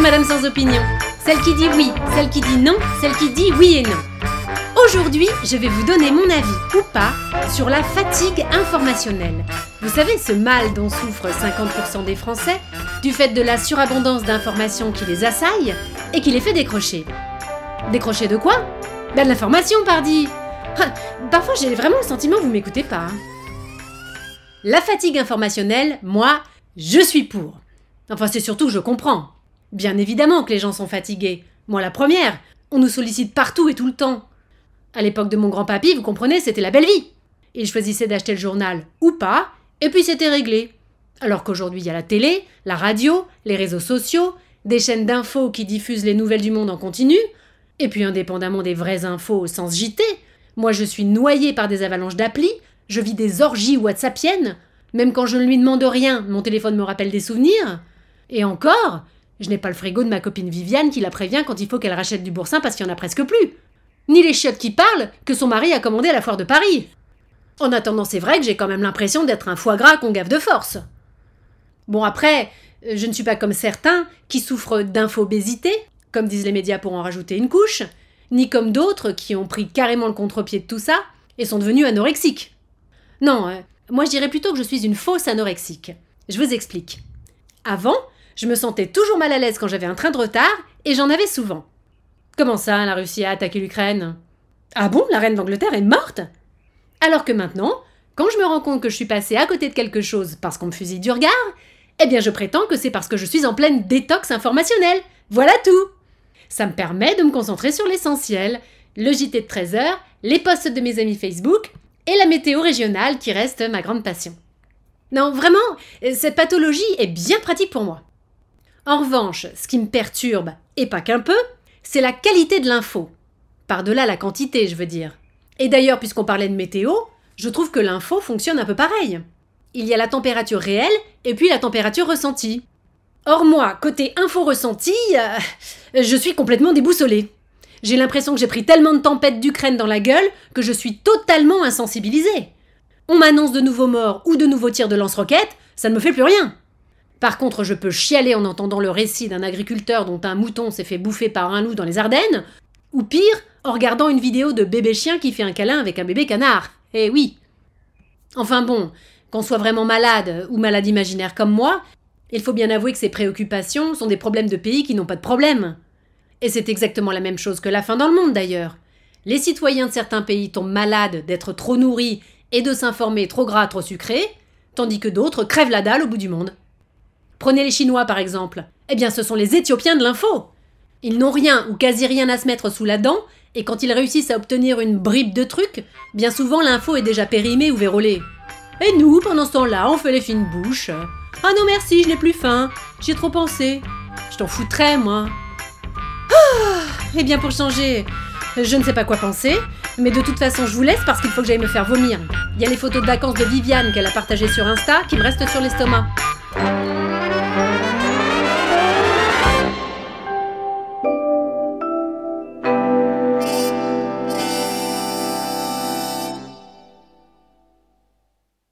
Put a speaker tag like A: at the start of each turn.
A: Madame sans opinion. Celle qui dit oui, celle qui dit non, celle qui dit oui et non. Aujourd'hui, je vais vous donner mon avis ou pas sur la fatigue informationnelle. Vous savez, ce mal dont souffrent 50% des Français, du fait de la surabondance d'informations qui les assaillent et qui les fait décrocher. Décrocher de quoi? Ben de l'information, pardi Parfois, j'ai vraiment le sentiment que vous m'écoutez pas. hein. La fatigue informationnelle, moi, je suis pour. Enfin, c'est surtout que je comprends. Bien évidemment que les gens sont fatigués. Moi, la première. On nous sollicite partout et tout le temps. À l'époque de mon grand-papy, vous comprenez, c'était la belle vie. Il choisissait d'acheter le journal ou pas, et puis c'était réglé. Alors qu'aujourd'hui, il y a la télé, la radio, les réseaux sociaux, des chaînes d'infos qui diffusent les nouvelles du monde en continu, et puis indépendamment des vraies infos au sens JT, moi je suis noyée par des avalanches d'applis, je vis des orgies whatsappiennes, même quand je ne lui demande rien, mon téléphone me rappelle des souvenirs. Et encore, je n'ai pas le frigo de ma copine Viviane qui la prévient quand il faut qu'elle rachète du boursin parce qu'il n'y en a presque plus. Ni les chiottes qui parlent que son mari a commandé à la foire de Paris. En attendant, c'est vrai que j'ai quand même l'impression d'être un foie gras qu'on gave de force. Bon, après, je ne suis pas comme certains qui souffrent d'infobésité, comme disent les médias pour en rajouter une couche, ni comme d'autres qui ont pris carrément le contre-pied de tout ça et sont devenus anorexiques. Non, euh, moi je dirais plutôt que je suis une fausse anorexique. Je vous explique. Avant, je me sentais toujours mal à l'aise quand j'avais un train de retard et j'en avais souvent. Comment ça, la Russie a attaqué l'Ukraine? Ah bon, la reine d'Angleterre est morte? Alors que maintenant, quand je me rends compte que je suis passée à côté de quelque chose parce qu'on me fusille du regard, eh bien je prétends que c'est parce que je suis en pleine détox informationnelle. Voilà tout Ça me permet de me concentrer sur l'essentiel, le JT de 13h, les posts de mes amis Facebook et la météo régionale qui reste ma grande passion. Non, vraiment, cette pathologie est bien pratique pour moi. En revanche, ce qui me perturbe, et pas qu'un peu, c'est la qualité de l'info. Par-delà la quantité, je veux dire. Et d'ailleurs, puisqu'on parlait de météo, je trouve que l'info fonctionne un peu pareil. Il y a la température réelle et puis la température ressentie. Or moi, côté info ressentie, euh, je suis complètement déboussolée. J'ai l'impression que j'ai pris tellement de tempêtes d'Ukraine dans la gueule que je suis totalement insensibilisée. On m'annonce de nouveaux morts ou de nouveaux tirs de lance-roquettes, ça ne me fait plus rien. Par contre, je peux chialer en entendant le récit d'un agriculteur dont un mouton s'est fait bouffer par un loup dans les Ardennes, ou pire, en regardant une vidéo de bébé chien qui fait un câlin avec un bébé canard. Eh oui. Enfin bon, qu'on soit vraiment malade ou malade imaginaire comme moi, il faut bien avouer que ces préoccupations sont des problèmes de pays qui n'ont pas de problème. Et c'est exactement la même chose que la faim dans le monde d'ailleurs. Les citoyens de certains pays tombent malades d'être trop nourris et de s'informer trop gras, trop sucré, tandis que d'autres crèvent la dalle au bout du monde. Prenez les Chinois par exemple. Eh bien, ce sont les Éthiopiens de l'info. Ils n'ont rien ou quasi rien à se mettre sous la dent, et quand ils réussissent à obtenir une bribe de trucs, bien souvent l'info est déjà périmée ou vérolée. Et nous, pendant ce temps-là, on fait les fines bouches. Ah non merci, je n'ai plus faim. J'y ai trop pensé. Je t'en foutrais, moi. Ah, eh bien, pour changer, je ne sais pas quoi penser, mais de toute façon, je vous laisse parce qu'il faut que j'aille me faire vomir. Il y a les photos de vacances de Viviane qu'elle a partagées sur Insta qui me restent sur l'estomac.